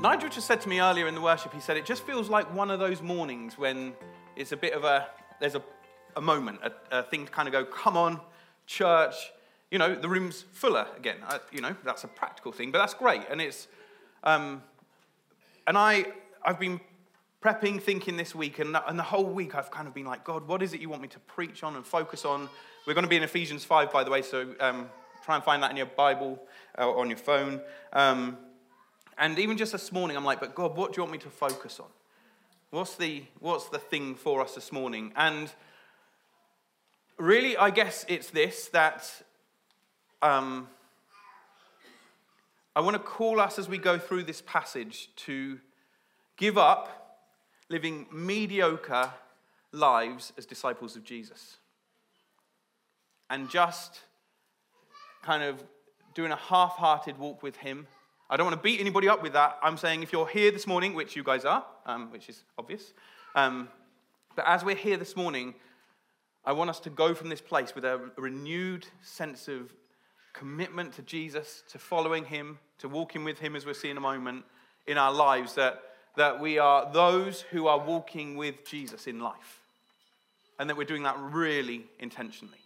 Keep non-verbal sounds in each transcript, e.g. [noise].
Nigel just said to me earlier in the worship, he said, it just feels like one of those mornings when it's a bit of a, there's a, a moment, a, a thing to kind of go, come on, church, you know, the room's fuller again. I, you know, that's a practical thing, but that's great. And it's, um, and I, I've been prepping, thinking this week, and, and the whole week I've kind of been like, God, what is it you want me to preach on and focus on? We're going to be in Ephesians 5, by the way, so um, try and find that in your Bible uh, or on your phone. Um, and even just this morning, I'm like, but God, what do you want me to focus on? What's the, what's the thing for us this morning? And really, I guess it's this that um, I want to call us as we go through this passage to give up living mediocre lives as disciples of Jesus and just kind of doing a half hearted walk with Him I don't want to beat anybody up with that. I'm saying if you're here this morning, which you guys are, um, which is obvious, um, but as we're here this morning, I want us to go from this place with a renewed sense of commitment to Jesus, to following Him, to walking with Him, as we'll see in a moment, in our lives, that, that we are those who are walking with Jesus in life. And that we're doing that really intentionally.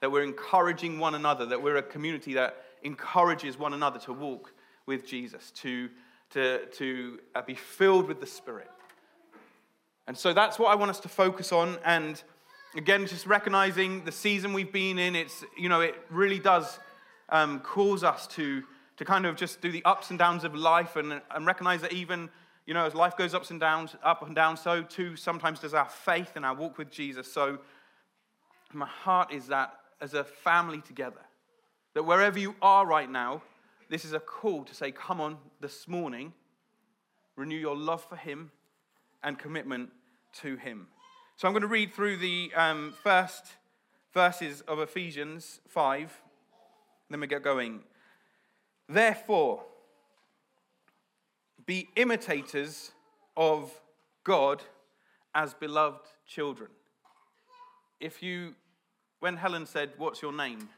That we're encouraging one another, that we're a community that encourages one another to walk with Jesus, to, to, to uh, be filled with the Spirit. And so that's what I want us to focus on. And again, just recognizing the season we've been in, it's, you know, it really does um, cause us to, to kind of just do the ups and downs of life and, and recognize that even, you know, as life goes ups and downs, up and down, so too sometimes does our faith and our walk with Jesus. So my heart is that as a family together, that wherever you are right now, this is a call to say, come on this morning, renew your love for Him and commitment to Him. So I'm going to read through the um, first verses of Ephesians 5, then we get going. Therefore, be imitators of God as beloved children. If you, when Helen said, What's your name?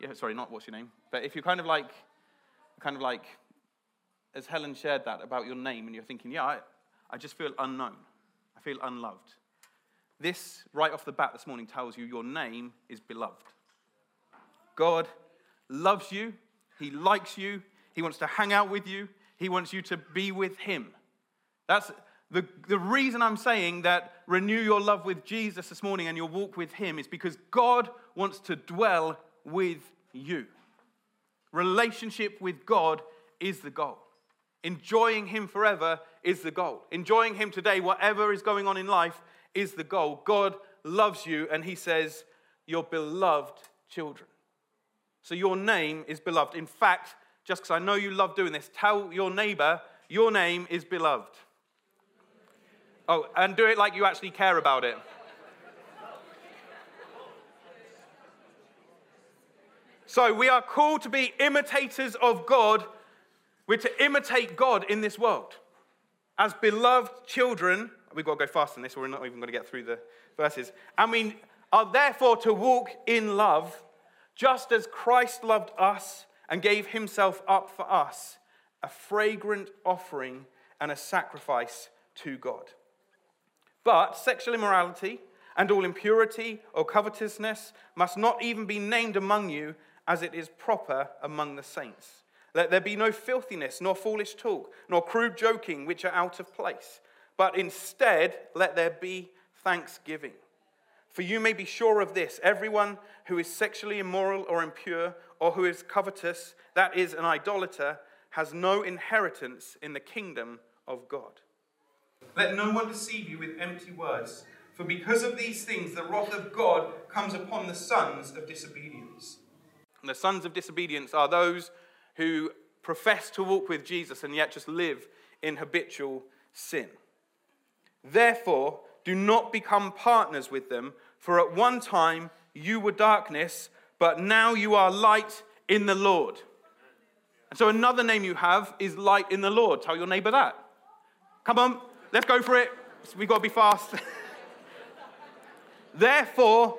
Yeah, sorry, not what's your name, but if you're kind of like kind of like, as Helen shared that about your name, and you're thinking, yeah, I, I just feel unknown. I feel unloved. This, right off the bat this morning, tells you your name is beloved. God loves you, He likes you, He wants to hang out with you, He wants you to be with Him. That's the, the reason I'm saying that renew your love with Jesus this morning and your walk with Him is because God wants to dwell with you. Relationship with God is the goal. Enjoying Him forever is the goal. Enjoying Him today, whatever is going on in life, is the goal. God loves you, and He says, Your beloved children. So your name is beloved. In fact, just because I know you love doing this, tell your neighbor, Your name is beloved. Oh, and do it like you actually care about it. So we are called to be imitators of God. We're to imitate God in this world. As beloved children, we've got to go faster than this, or we're not even going to get through the verses. And we are therefore to walk in love, just as Christ loved us and gave himself up for us, a fragrant offering and a sacrifice to God. But sexual immorality and all impurity or covetousness must not even be named among you as it is proper among the saints. Let there be no filthiness, nor foolish talk, nor crude joking, which are out of place, but instead let there be thanksgiving. For you may be sure of this everyone who is sexually immoral or impure, or who is covetous, that is, an idolater, has no inheritance in the kingdom of God. Let no one deceive you with empty words, for because of these things the wrath of God comes upon the sons of disobedience. The sons of disobedience are those who profess to walk with Jesus and yet just live in habitual sin. Therefore, do not become partners with them, for at one time you were darkness, but now you are light in the Lord. And so another name you have is light in the Lord. Tell your neighbor that. Come on, let's go for it. We've got to be fast. [laughs] Therefore,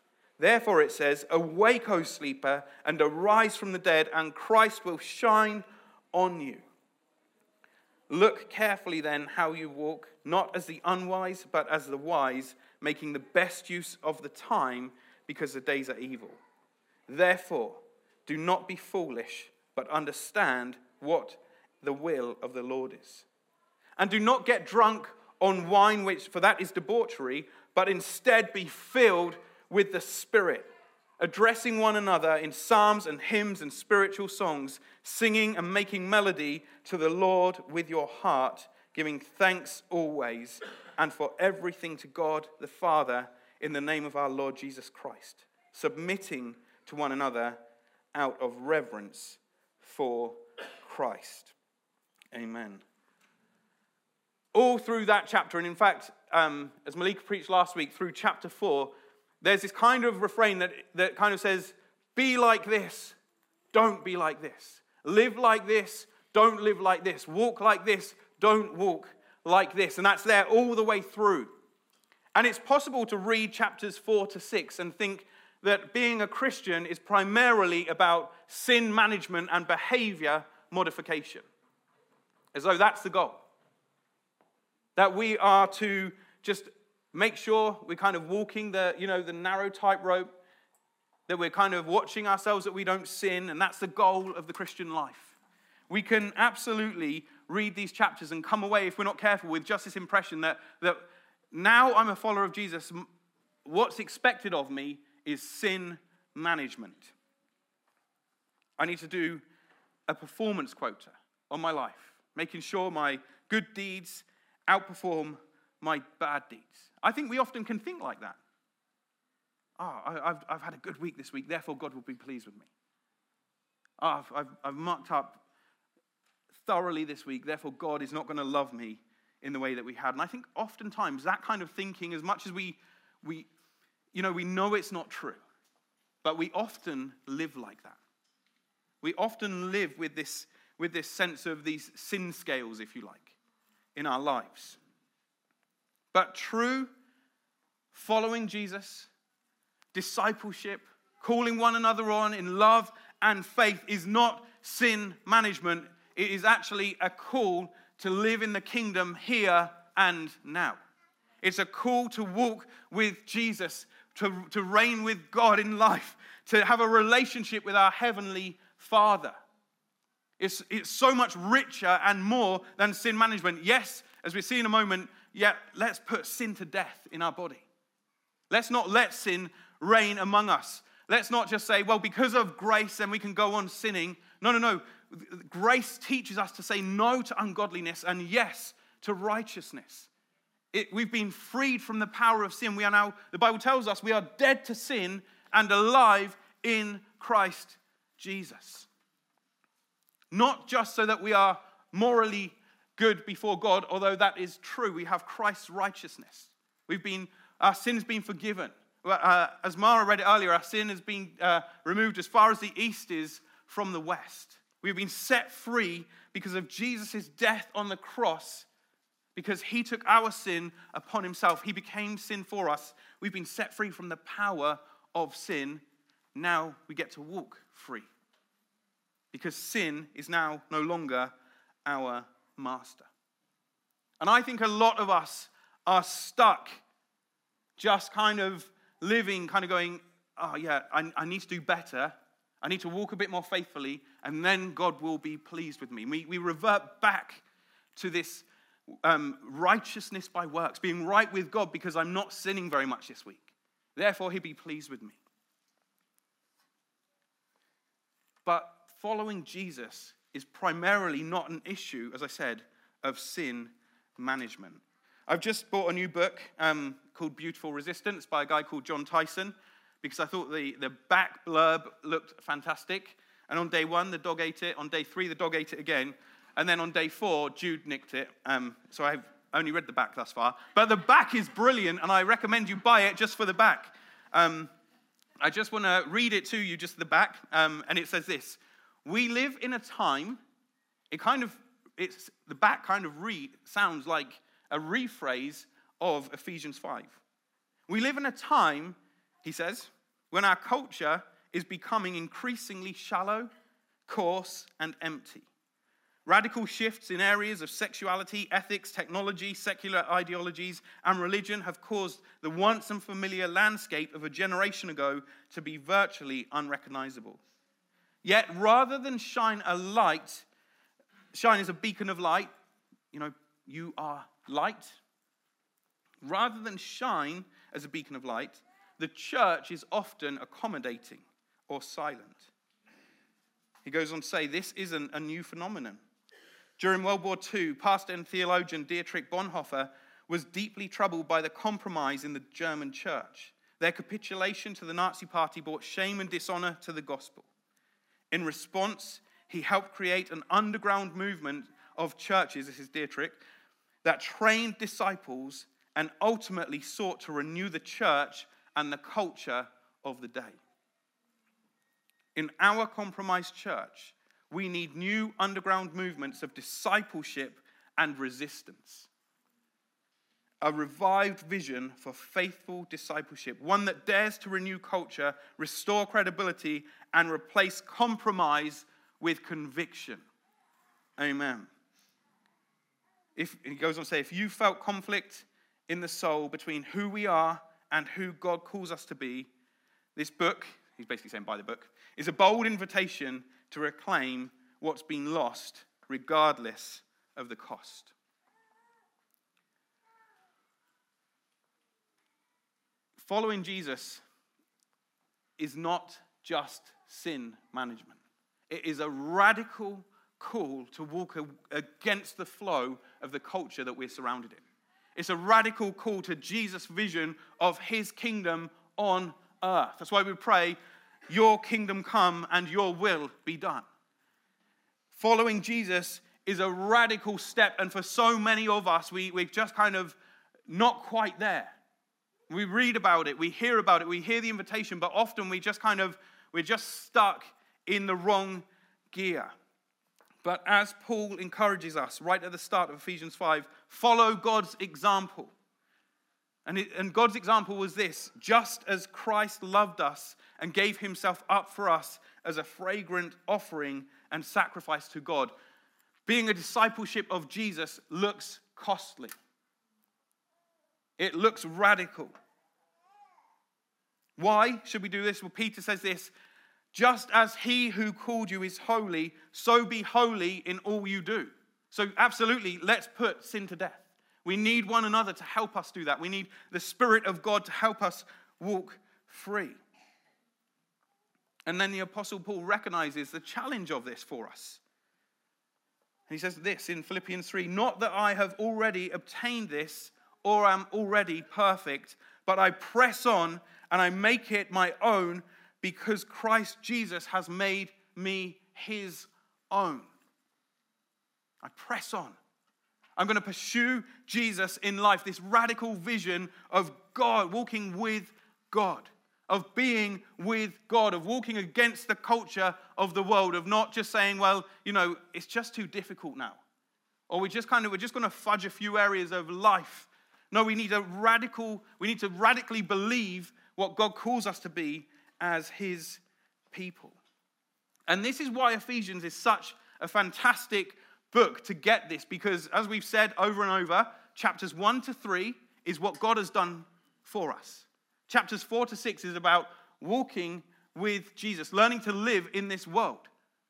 Therefore, it says, Awake, O sleeper, and arise from the dead, and Christ will shine on you. Look carefully then how you walk, not as the unwise, but as the wise, making the best use of the time, because the days are evil. Therefore, do not be foolish, but understand what the will of the Lord is. And do not get drunk on wine, which, for that is debauchery, but instead be filled with the Spirit, addressing one another in psalms and hymns and spiritual songs, singing and making melody to the Lord with your heart, giving thanks always and for everything to God the Father in the name of our Lord Jesus Christ, submitting to one another out of reverence for Christ. Amen. All through that chapter, and in fact, um, as Malika preached last week, through chapter 4, there's this kind of refrain that, that kind of says, Be like this, don't be like this. Live like this, don't live like this. Walk like this, don't walk like this. And that's there all the way through. And it's possible to read chapters 4 to 6 and think that being a Christian is primarily about sin management and behavior modification, as though that's the goal. That we are to just make sure we're kind of walking the, you know, the narrow tightrope, that we're kind of watching ourselves that we don't sin, and that's the goal of the Christian life. We can absolutely read these chapters and come away, if we're not careful, with just this impression that, that now I'm a follower of Jesus, what's expected of me is sin management. I need to do a performance quota on my life, making sure my good deeds outperform my bad deeds. I think we often can think like that. Oh, I, have I've had a good week this week, therefore God will be pleased with me. Oh, I've, I've, I've mucked up thoroughly this week, therefore God is not going to love me in the way that we had. And I think oftentimes that kind of thinking, as much as we, we, you know, we know it's not true, but we often live like that. We often live with this, with this sense of these sin scales, if you like, in our lives. But true following Jesus, discipleship, calling one another on in love and faith is not sin management. It is actually a call to live in the kingdom here and now. It's a call to walk with Jesus, to, to reign with God in life, to have a relationship with our heavenly Father. It's, it's so much richer and more than sin management. Yes, as we see in a moment, yet let's put sin to death in our body. Let's not let sin reign among us. Let's not just say, well, because of grace, then we can go on sinning. No, no, no. Grace teaches us to say no to ungodliness and yes to righteousness. It, we've been freed from the power of sin. We are now, the Bible tells us, we are dead to sin and alive in Christ Jesus. Not just so that we are morally good before God, although that is true. We have Christ's righteousness. We've been, our sin has been forgiven. Uh, as Mara read it earlier, our sin has been uh, removed as far as the east is from the west. We've been set free because of Jesus' death on the cross, because he took our sin upon himself. He became sin for us. We've been set free from the power of sin. Now we get to walk free because sin is now no longer our master. And I think a lot of us are stuck just kind of living, kind of going, oh, yeah, I, I, need to do better. I need to walk a bit more faithfully, and then God will be pleased with me. We, we revert back to this um, righteousness by works, being right with God because I'm not sinning very much this week. Therefore, He'll be pleased with me. But following Jesus is primarily not an issue, as I said, of sin management. I've just bought a new book um, called Beautiful Resistance by a guy called Jon Tyson because I thought the, the back blurb looked fantastic. And on day one, the dog ate it. On day three, the dog ate it again. And then on day four, Jude nicked it. Um, so I've only read the back thus far. But the back is brilliant, and I recommend you buy it just for the back. Um, I just want to read it to you, just the back. Um, and it says this We live in a time, it kind of, it's, the back kind of read sounds like a rephrase of Ephesians 5. We live in a time, he says, when our culture is becoming increasingly shallow, coarse, and empty. Radical shifts in areas of sexuality, ethics, technology, secular ideologies, and religion have caused the once unfamiliar landscape of a generation ago to be virtually unrecognizable. Yet, rather than shine a light, shine as a beacon of light, you know, you are light. Rather than shine as a beacon of light, the church is often accommodating or silent. He goes on to say, This isn't a new phenomenon. During World War II, pastor and theologian Dietrich Bonhoeffer was deeply troubled by the compromise in the German church. Their capitulation to the Nazi Party brought shame and dishonor to the gospel. In response, he helped create an underground movement of churches, this is Dietrich, that trained disciples and ultimately sought to renew the church and the culture of the day. In our compromised church, we need new underground movements of discipleship and resistance. A revived vision for faithful discipleship, one that dares to renew culture, restore credibility, and replace compromise with conviction. Amen. If, he goes on to say, if you felt conflict in the soul between who we are and who God calls us to be, this book, he's basically saying buy the book, is a bold invitation to reclaim what's been lost, regardless of the cost. Following Jesus is not just sin management, it is a radical call to walk against the flow of the culture that we're surrounded in. It's a radical call to Jesus' vision of his kingdom on earth. That's why we pray, Your kingdom come and your will be done. Following Jesus is a radical step, and for so many of us, we, we're just kind of not quite there. We read about it, we hear about it, we hear the invitation, but often we just kind of, we're just stuck in the wrong gear. But as Paul encourages us right at the start of Ephesians 5, follow God's example. And, it, and God's example was this just as Christ loved us and gave himself up for us as a fragrant offering and sacrifice to God. Being a discipleship of Jesus looks costly, it looks radical. Why should we do this? Well, Peter says this just as he who called you is holy, so be holy in all you do. So, absolutely, let's put sin to death. We need one another to help us do that. We need the Spirit of God to help us walk free. And then the Apostle Paul recognizes the challenge of this for us. And he says this in Philippians 3 Not that I have already obtained this or am already perfect, but I press on and I make it my own because Christ Jesus has made me his own. I press on. I'm going to pursue Jesus in life, this radical vision of God, walking with God of being with God, of walking against the culture of the world, of not just saying, well, you know, it's just too difficult now. Or we just kind of, we're just going to fudge a few areas of life. No, we need a radical, we need to radically believe what God calls us to be as his people. And this is why Ephesians is such a fantastic book to get this, because as we've said over and over, chapters 1 to 3 is what God has done for us. Chapters 4 to 6 is about walking with Jesus, learning to live in this world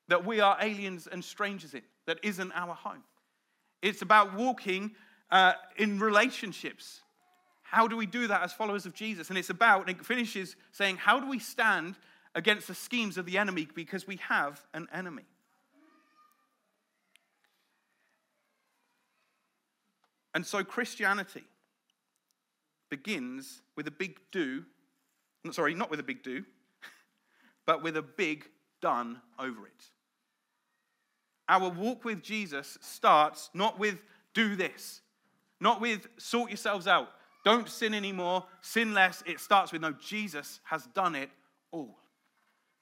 that we are aliens and strangers in, that isn't our home. It's about walking uh, in relationships. How do we do that as followers of Jesus? And it's about, and it finishes saying, how do we stand against the schemes of the enemy because we have an enemy? And so Christianity begins with a big do. Sorry, not with a big do, [laughs] but with a big done over it. Our walk with Jesus starts not with do this, not with sort yourselves out, don't sin anymore, sin less. It starts with no, Jesus has done it all.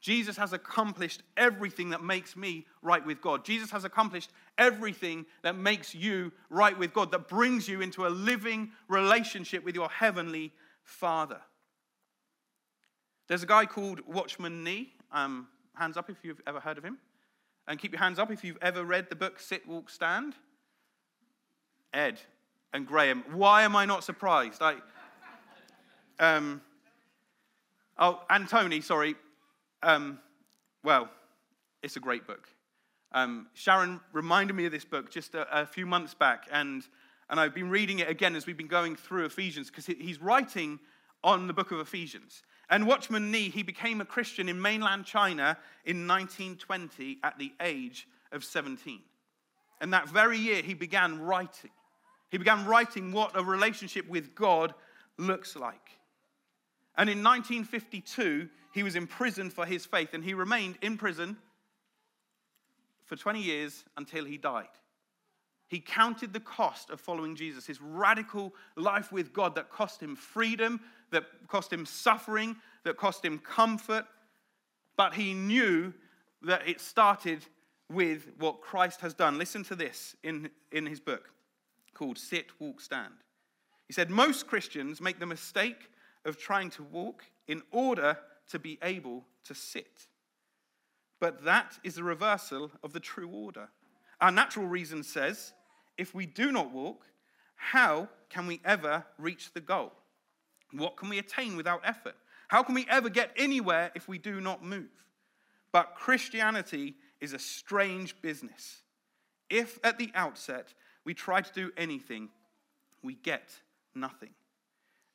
Jesus has accomplished everything that makes me right with God. Jesus has accomplished everything that makes you right with God, that brings you into a living relationship with your heavenly Father. There's a guy called Watchman Nee. Um, hands up if you've ever heard of him. And keep your hands up if you've ever read the book Sit, Walk, Stand. Ed and Graham. Why am I not surprised? I, um, oh, and Tony, sorry. Um, well, it's a great book. Um, Sharon reminded me of this book just a, a, few months back, and, and I've been reading it again as we've been going through Ephesians because he's writing on the book of Ephesians. And Watchman Nee, he became a Christian in mainland China in 1920 at the age of 17. And that very year, he began writing. He began writing what a relationship with God looks like. And in 1952, he was imprisoned for his faith, and he remained in prison for 20 years until he died. He counted the cost of following Jesus, his radical life with God that cost him freedom, that cost him suffering, that cost him comfort. But he knew that it started with what Christ has done. Listen to this in, in his book called Sit, Walk, Stand. He said, Most Christians make the mistake of trying to walk in order to be able to sit. But that is a reversal of the true order. Our natural reason says, if we do not walk, how can we ever reach the goal? What can we attain without effort? How can we ever get anywhere if we do not move? But Christianity is a strange business. If at the outset we try to do anything, we get nothing.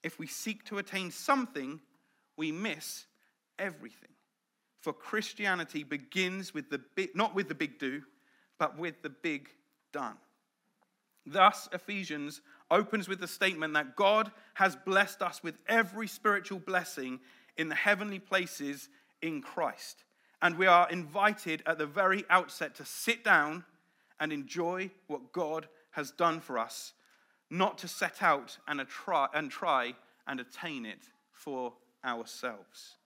If we seek to attain something, we miss everything. For Christianity begins with the big, not with the big do, but with the big done. Thus, Ephesians opens with the statement that God has blessed us with every spiritual blessing in the heavenly places in Christ. And we are invited at the very outset to sit down and enjoy what God has done for us, not to set out and try and, try and attain it for ourselves.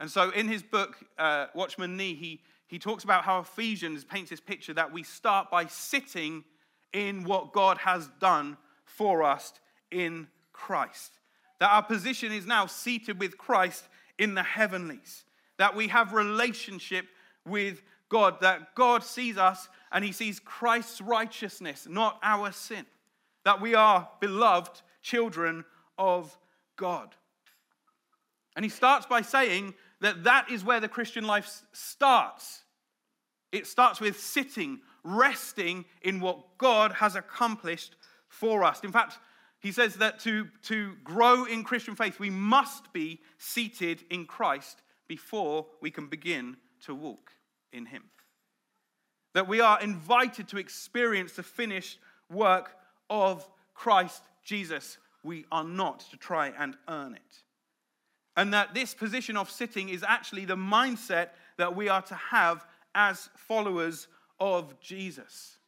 And so, in his book, uh, Watchman Nee, he, he talks about how Ephesians paints this picture that we start by sitting in what God has done for us in Christ. That our position is now seated with Christ in the heavenlies. That we have relationship with God, that God sees us and he sees Christ's righteousness, not our sin. That we are beloved children of God. And he starts by saying that that is where the Christian life starts. It starts with sitting, resting in what God has accomplished for us. In fact, he says that to, to grow in Christian faith, we must be seated in Christ before we can begin to walk in him. That we are invited to experience the finished work of Christ Jesus. We are not to try and earn it. And that this position of sitting is actually the mindset that we are to have as followers of Jesus.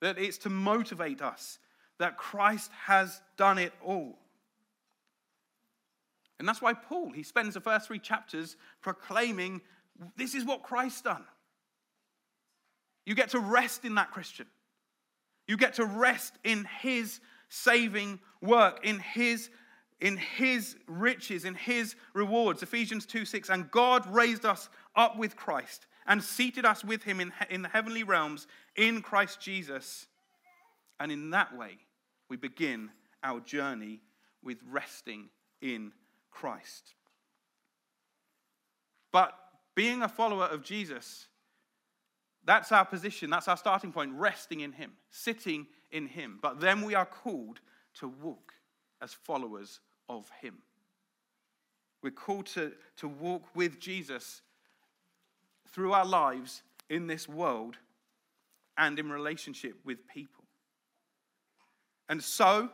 That it's to motivate us that Christ has done it all. And that's why Paul, he spends the first three chapters proclaiming this is what Christ's done. You get to rest in that Christian. You get to rest in his saving work, in his in his riches, in his rewards. Ephesians 2 6. And God raised us up with Christ and seated us with him in, in the heavenly realms in Christ Jesus. And in that way, we begin our journey with resting in Christ. But being a follower of Jesus, that's our position, that's our starting point, resting in Him, sitting in Him. But then we are called to walk as followers of Him. We're called to, to walk with Jesus through our lives in this world and in relationship with people. And so,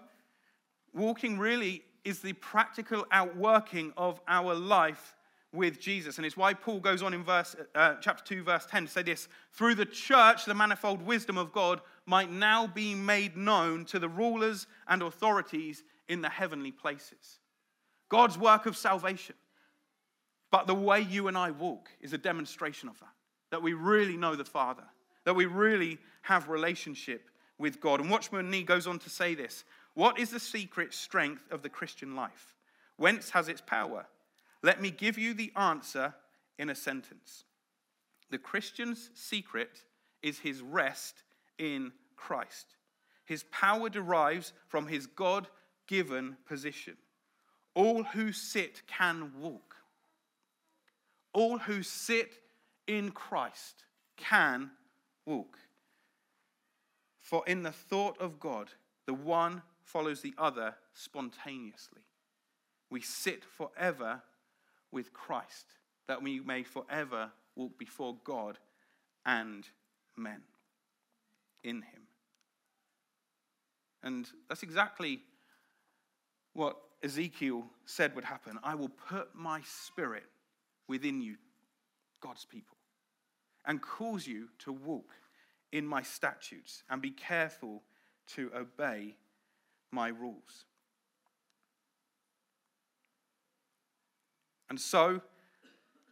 walking really is the practical outworking of our life with Jesus. And it's why Paul goes on in verse, uh, chapter 2, verse 10 to say this through the church, the manifold wisdom of God might now be made known to the rulers and authorities in the heavenly places. God's work of salvation. But the way you and I walk is a demonstration of that. That we really know the Father, that we really have relationship with God. And Watchman Nee goes on to say this What is the secret strength of the Christian life? Whence has its power? Let me give you the answer in a sentence. The Christian's secret is his rest in Christ. His power derives from his God given position. All who sit can walk. All who sit in Christ can walk. For in the thought of God, the one follows the other spontaneously. We sit forever with Christ, that we may forever walk before God and men in Him. And that's exactly what Ezekiel said would happen. I will put my spirit within you, God's people, and cause you to walk in my statutes and be careful to obey my rules. And so,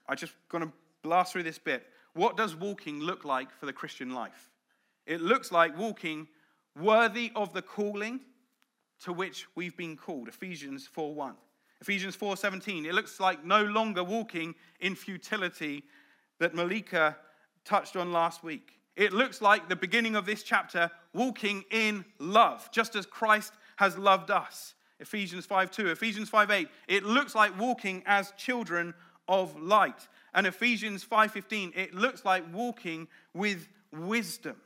I'm just going to blast through this bit. What does walking look like for the Christian life? It looks like walking worthy of the calling to which we've been called. Ephesians 4:1. Ephesians 4:17. It looks like no longer walking in futility that Malika touched on last week. It looks like the beginning of this chapter walking in love, just as Christ has loved us. Ephesians 5:2, Ephesians 5:8. It looks like walking as children of light. And Ephesians 5:15, it looks like walking with wisdom.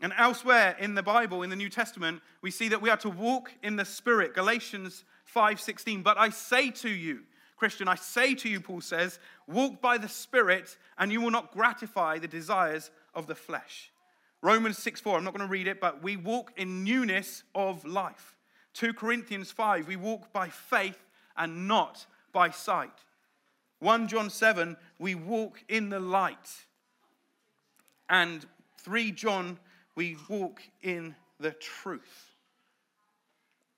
And elsewhere in the Bible, in the New Testament, we see that we are to walk in the Spirit. Galatians 5:16. But I say to you, Christian, I say to you, Paul says, walk by the Spirit, and you will not gratify the desires of the flesh. Romans 6:4. I'm not going to read it, but we walk in newness of life. 2 Corinthians 5, we walk by faith and not by sight. 1 John 7, we walk in the light. And 3 John, we walk in the truth.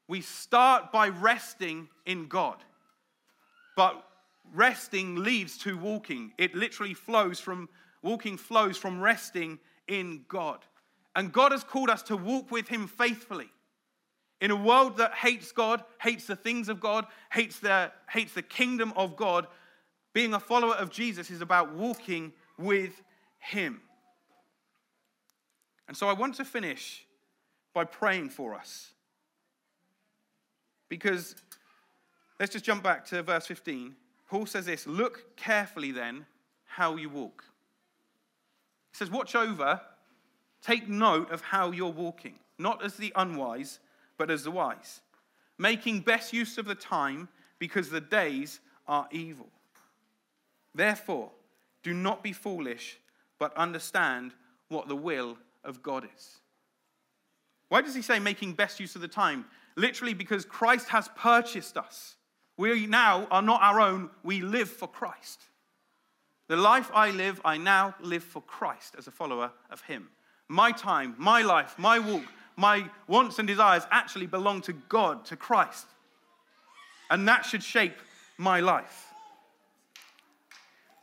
We start by resting in God, but resting leads to walking. It literally flows from, walking flows from resting in God. And God has called us to walk with Him faithfully. In a world that hates God, hates the things of God, hates the, hates the kingdom of God, being a follower of Jesus is about walking with Him. And so I want to finish by praying for us. Because let's just jump back to verse 15. Paul says this Look carefully then how you walk. He says, Watch over, take note of how you're walking, not as the unwise but as the wise, making best use of the time because the days are evil. Therefore, do not be foolish, but understand what the will of God is. Why does he say making best use of the time? Literally, because Christ has purchased us. We now are not our own, we live for Christ. The life I live, I now live for Christ as a follower of Him. My time, my life, my walk, my wants and desires actually belong to God, to Christ. And that should shape my life.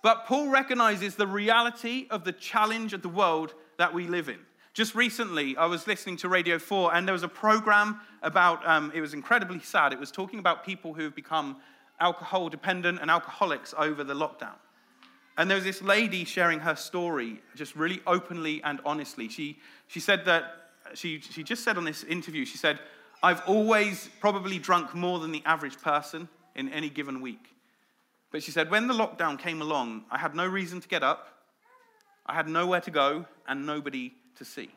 But Paul recognizes the reality of the challenge of the world that we live in. Just recently, I was listening to Radio 4, and there was a program about, um, it was incredibly sad. It was talking about people who have become alcohol dependent and alcoholics over the lockdown. And there was this lady sharing her story just really openly and honestly. She, she said that she, she just said on this interview, she said, I've always probably drunk more than the average person in any given week. But she said, when the lockdown came along, I had no reason to get up, I had nowhere to go, and nobody to see.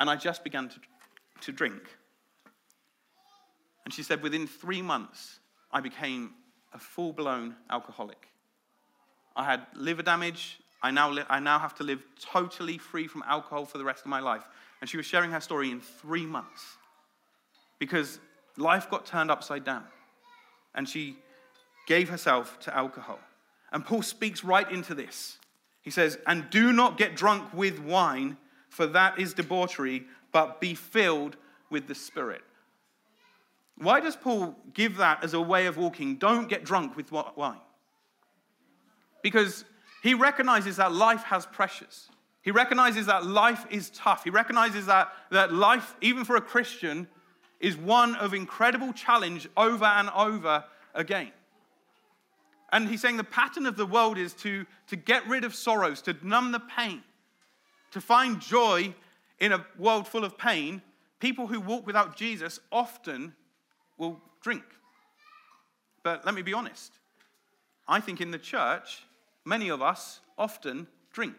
And I just began to, to drink. And she said, within three months, I became a full blown alcoholic. I had liver damage, I now, li- I now have to live totally free from alcohol for the rest of my life. And she was sharing her story in three months because life got turned upside down. And she gave herself to alcohol. And Paul speaks right into this. He says, And do not get drunk with wine, for that is debauchery, but be filled with the Spirit. Why does Paul give that as a way of walking? Don't get drunk with wine. Because he recognizes that life has pressures. He recognizes that life is tough. He recognizes that, that life, even for a Christian, is one of incredible challenge over and over again. And he's saying the pattern of the world is to, to get rid of sorrows, to numb the pain, to find joy in a world full of pain. People who walk without Jesus often will drink. But let me be honest. I think in the church, many of us often drink.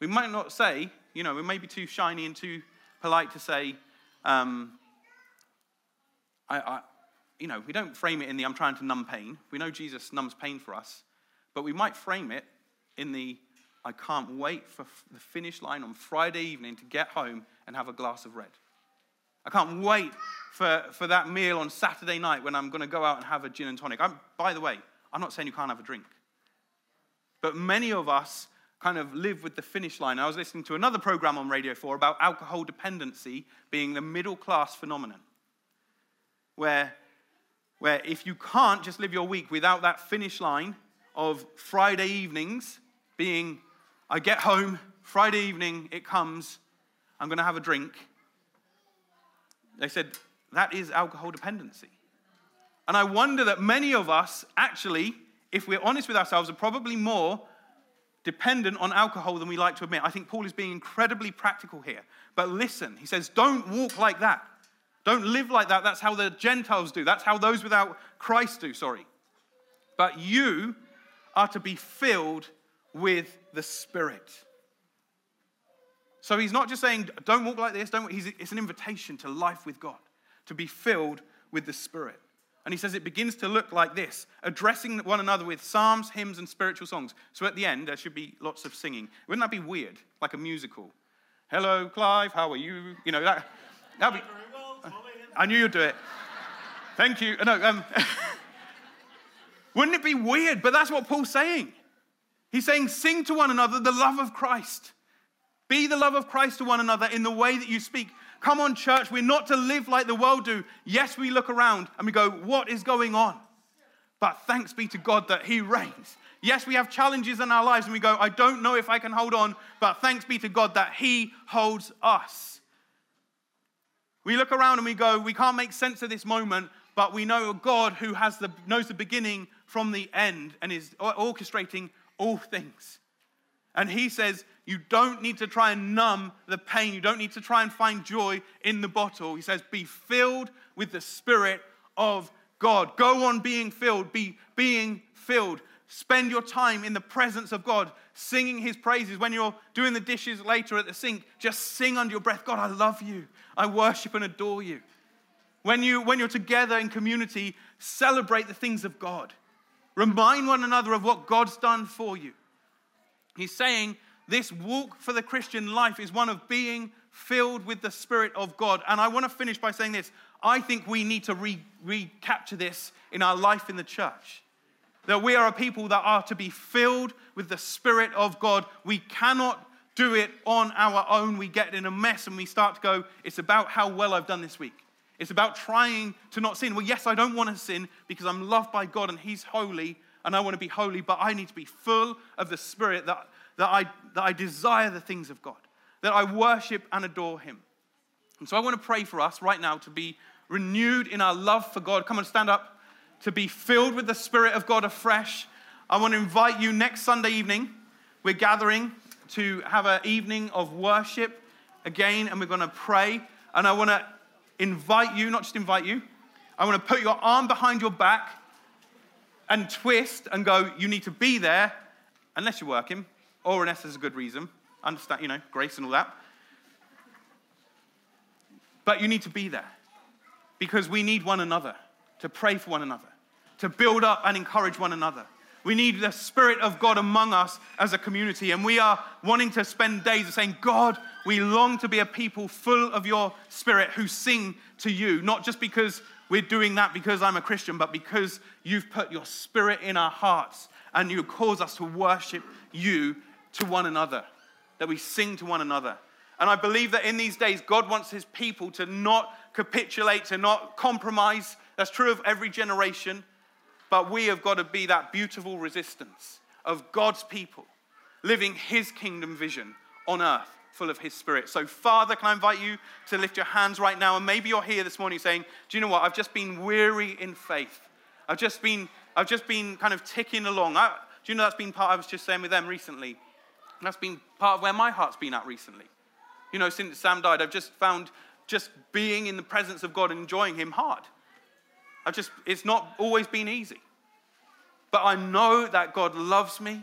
We might not say, you know, we may be too shiny and too polite to say, um, I, I, you know, we don't frame it in the I'm trying to numb pain. We know Jesus numbs pain for us, but we might frame it in the I can't wait for the finish line on Friday evening to get home and have a glass of red. I can't wait for, for that meal on Saturday night when I'm going to go out and have a gin and tonic. I'm, by the way, I'm not saying you can't have a drink. But many of us kind of live with the finish line. I was listening to another program on Radio 4 about alcohol dependency being the middle class phenomenon where, where if you can't just live your week without that finish line of Friday evenings being, I get home, Friday evening, it comes, I'm going to have a drink. They said, that is alcohol dependency. And I wonder that many of us, actually, if we're honest with ourselves, are probably more dependent on alcohol than we like to admit. I think Paul is being incredibly practical here. But listen, he says, don't walk like that. Don't live like that. That's how the Gentiles do. That's how those without Christ do, sorry. But you are to be filled with the Spirit. So he's not just saying, don't walk like this, don't, it's an invitation to life with God, to be filled with the Spirit. And he says it begins to look like this addressing one another with psalms, hymns, and spiritual songs. So at the end, there should be lots of singing. Wouldn't that be weird? Like a musical. Hello, Clive, how are you? You know, that, that'd be. I knew you'd do it. Thank you. No, um, [laughs] wouldn't it be weird? But that's what Paul's saying. He's saying, sing to one another the love of Christ. Be the love of Christ to one another in the way that you speak. Come on, church, we're not to live like the world do. Yes, we look around and we go, what is going on? But thanks be to God that He [laughs] reigns. Yes, we have challenges in our lives and we go, I don't know if I can hold on, but thanks be to God that He holds us. We look around and we go, we can't make sense of this moment, but we know a God who has the, knows the beginning from the end and is orchestrating all things. And he says, you don't need to try and numb the pain. You don't need to try and find joy in the bottle. He says, be filled with the Spirit of God. Go on being filled, be being filled. Spend your time in the presence of God, singing his praises. When you're doing the dishes later at the sink, just sing under your breath God, I love you. I worship and adore you. When, you, when you're together in community, celebrate the things of God. Remind one another of what God's done for you. He's saying this walk for the Christian life is one of being filled with the Spirit of God. And I want to finish by saying this I think we need to re- recapture this in our life in the church. That we are a people that are to be filled with the Spirit of God. We cannot do it on our own. We get in a mess and we start to go, it's about how well I've done this week. It's about trying to not sin. Well, yes, I don't want to sin because I'm loved by God and He's holy and I want to be holy, but I need to be full of the Spirit that, that, I, that I desire the things of God, that I worship and adore Him. And so I want to pray for us right now to be renewed in our love for God. Come on, stand up to be filled with the Spirit of God afresh. I want to invite you next Sunday evening. We're gathering to have an evening of worship again, and we're going to pray. And I want to invite you, not just invite you, I want to put your arm behind your back and twist and go, you need to be there, unless you're working, or unless there's a good reason. Understand, you know, grace and all that. But you need to be there because we need one another to pray for one another to build up and encourage one another. We need the Spirit of God among us as a community. And we are wanting to spend days of saying, God, we long to be a people full of your Spirit who sing to you, not just because we're doing that because I'm a Christian, but because you've put your spirit in our hearts and you cause us to worship you to one another, that we sing to one another. And I believe that in these days, God wants his people to not capitulate, to not compromise. That's true of every generation. But we have got to be that beautiful resistance of God's people living his kingdom vision on earth full of his spirit. So, Father, can I invite you to lift your hands right now? And maybe you're here this morning saying, Do you know what? I've just been weary in faith. I've just been, I've just been kind of ticking along. I, do you know that's been part, I was just saying with them recently. That's been part of where my heart's been at recently. You know, since Sam died, I've just found just being in the presence of God and enjoying Him hard. I've just, it's not always been easy. But I know that God loves me.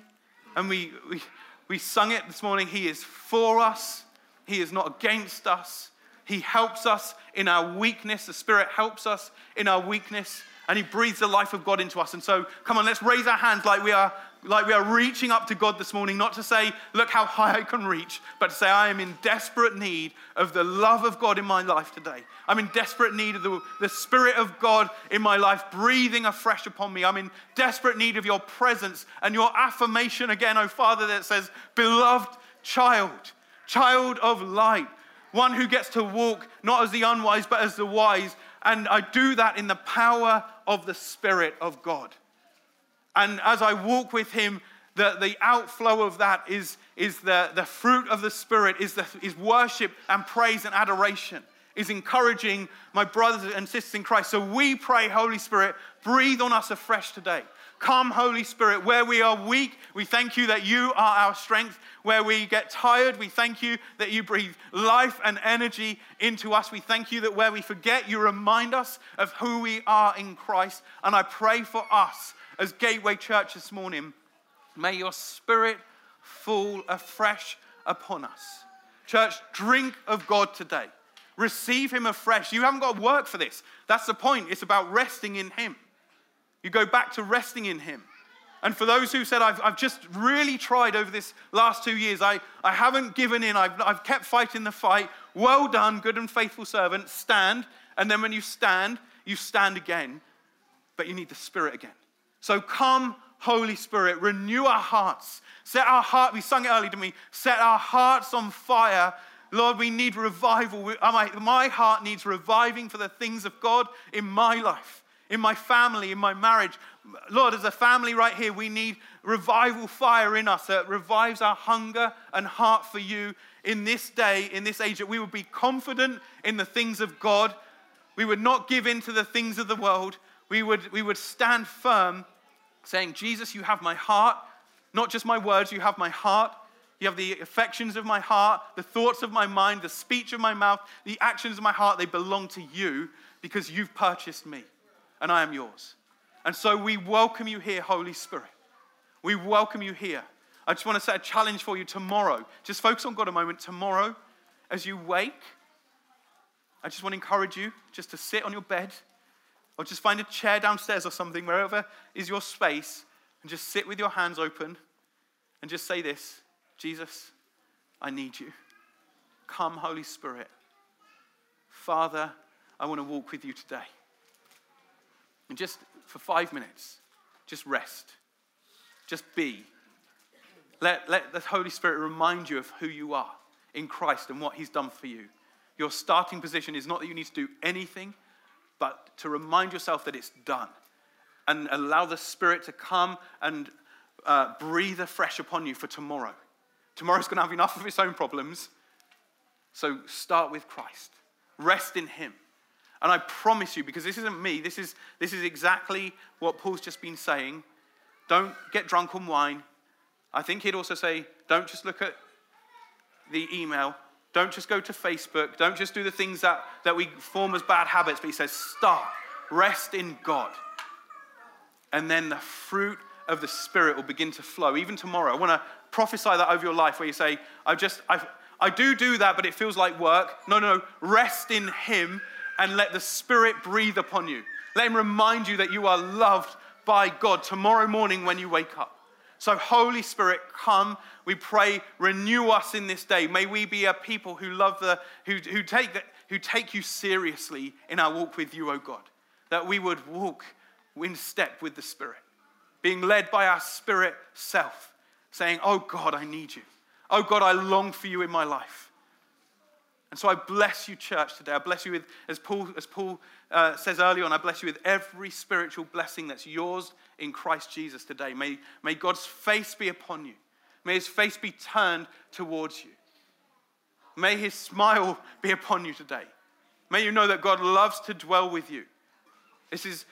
And we, we, we sung it this morning. He is for us, He is not against us. He helps us in our weakness. The Spirit helps us in our weakness. And He breathes the life of God into us. And so, come on, let's raise our hands like we are like we are reaching up to God this morning, not to say, look how high I can reach, but to say, I am in desperate need of the love of God in my life today. I'm in desperate need of the, the Spirit of God in my life breathing afresh upon me. I'm in desperate need of your presence and your affirmation again, oh Father, that says, beloved child, child of light, one who gets to walk not as the unwise, but as the wise. And I do that in the power of the Spirit of God. And as I walk with him, the, the outflow of that is, is the, the fruit of the Spirit, is, the, is worship and praise and adoration, is encouraging my brothers and sisters in Christ. So we pray, Holy Spirit, breathe on us afresh today. Come, Holy Spirit, where we are weak, we thank you that you are our strength. Where we get tired, we thank you that you breathe life and energy into us. We thank you that where we forget, you remind us of who we are in Christ. And I pray for us as Gateway Church this morning, may your spirit fall afresh upon us. Church, drink of God today. Receive Him afresh. You haven't got to work for this. That's the point. It's about resting in Him. You go back to resting in Him. And for those who said, I've, I've just really tried over this last two years, I, I haven't given in, I've, I've kept fighting the fight. Well done, good and faithful servant. Stand. And then when you stand, you stand again. But you need the Spirit again. So come, Holy Spirit, renew our hearts. Set our heart, we sung it earlier to me, set our hearts on fire. Lord, we need revival. Uh, my heart needs reviving for the things of God in my life, in my family, in my marriage. Lord, as a family right here, we need revival fire in us that revives our hunger and heart for you in this day, in this age, that we would be confident in the things of God. We would not give in to the things of the world, we would, we would stand firm, saying, Jesus, you have my heart, not just my words, you have my heart. You have the affections of my heart, the thoughts of my mind, the speech of my mouth, the actions of my heart. They belong to you because you've purchased me and I am yours. And so we welcome you here, Holy Spirit. We welcome you here. I just want to set a challenge for you tomorrow. Just focus on God a moment. Tomorrow, as you wake, I just want to encourage you just to sit on your bed or just find a chair downstairs or something, wherever is your space, and just sit with your hands open and just say this Jesus, I need you. Come, Holy Spirit. Father, I want to walk with you today. And just for five minutes, just rest. Just be. Let, let the Holy Spirit remind you of who you are in Christ and what He's done for you. Your starting position is not that you need to do anything, but to remind yourself that it's done and allow the Spirit to come and uh, breathe afresh upon you for tomorrow. Tomorrow's going to have enough of its own problems. So start with Christ, rest in Him. And I promise you, because this isn't me, this is, this is exactly what Paul's just been saying. Don't get drunk on wine. I think he'd also say, don't just look at the email, don't just go to Facebook. Don't just do the things that, that we form as bad habits. But he says, start, rest in God. And then the fruit of the Spirit will begin to flow. Even tomorrow, I want to prophesy that over your life where you say, I just, I, I do do that, but it feels like work. No, no, no. Rest in Him and let the Spirit breathe upon you. Let Him remind you that you are loved by God tomorrow morning when you wake up. So, Holy Spirit, come. We pray, renew us in this day. May we be a people who love the, who, who, take, the, who take you seriously in our walk with you, O God. that we would walk in step with the Spirit, being led by our spirit self, saying, Oh God, I need you. Oh God, I long for you in my life. And so I bless you, church, today. I bless you with, as Paul, as Paul uh, says earlier on, I bless you with every spiritual blessing that's yours in Christ Jesus today. May, may God's face be upon you. May his face be turned towards you. May his smile be upon you today. May you know that God loves to dwell with you. This is,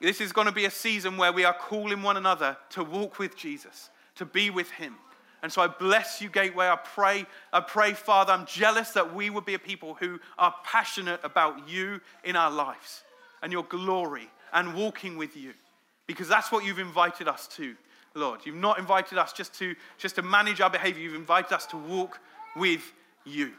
this is going to be a season where we are calling one another to walk with Jesus, to be with him. And so I bless you, Gateway. I pray, I pray, Father, I'm jealous that we would be a people who are passionate about you in our lives and your glory and walking with you. Because that's what you've invited us to, Lord. You've not invited us just to, just to manage our behavior, you've invited us to walk with you.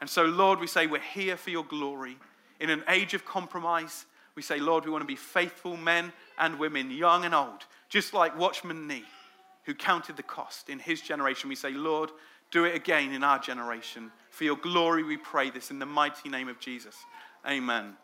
And so, Lord, we say we're here for your glory. In an age of compromise, we say, Lord, we want to be faithful men and women, young and old, just like Watchman Nee who counted the cost in his generation. We say, Lord, do it again in our generation. For your glory, we pray this in the mighty name of Jesus. Amen.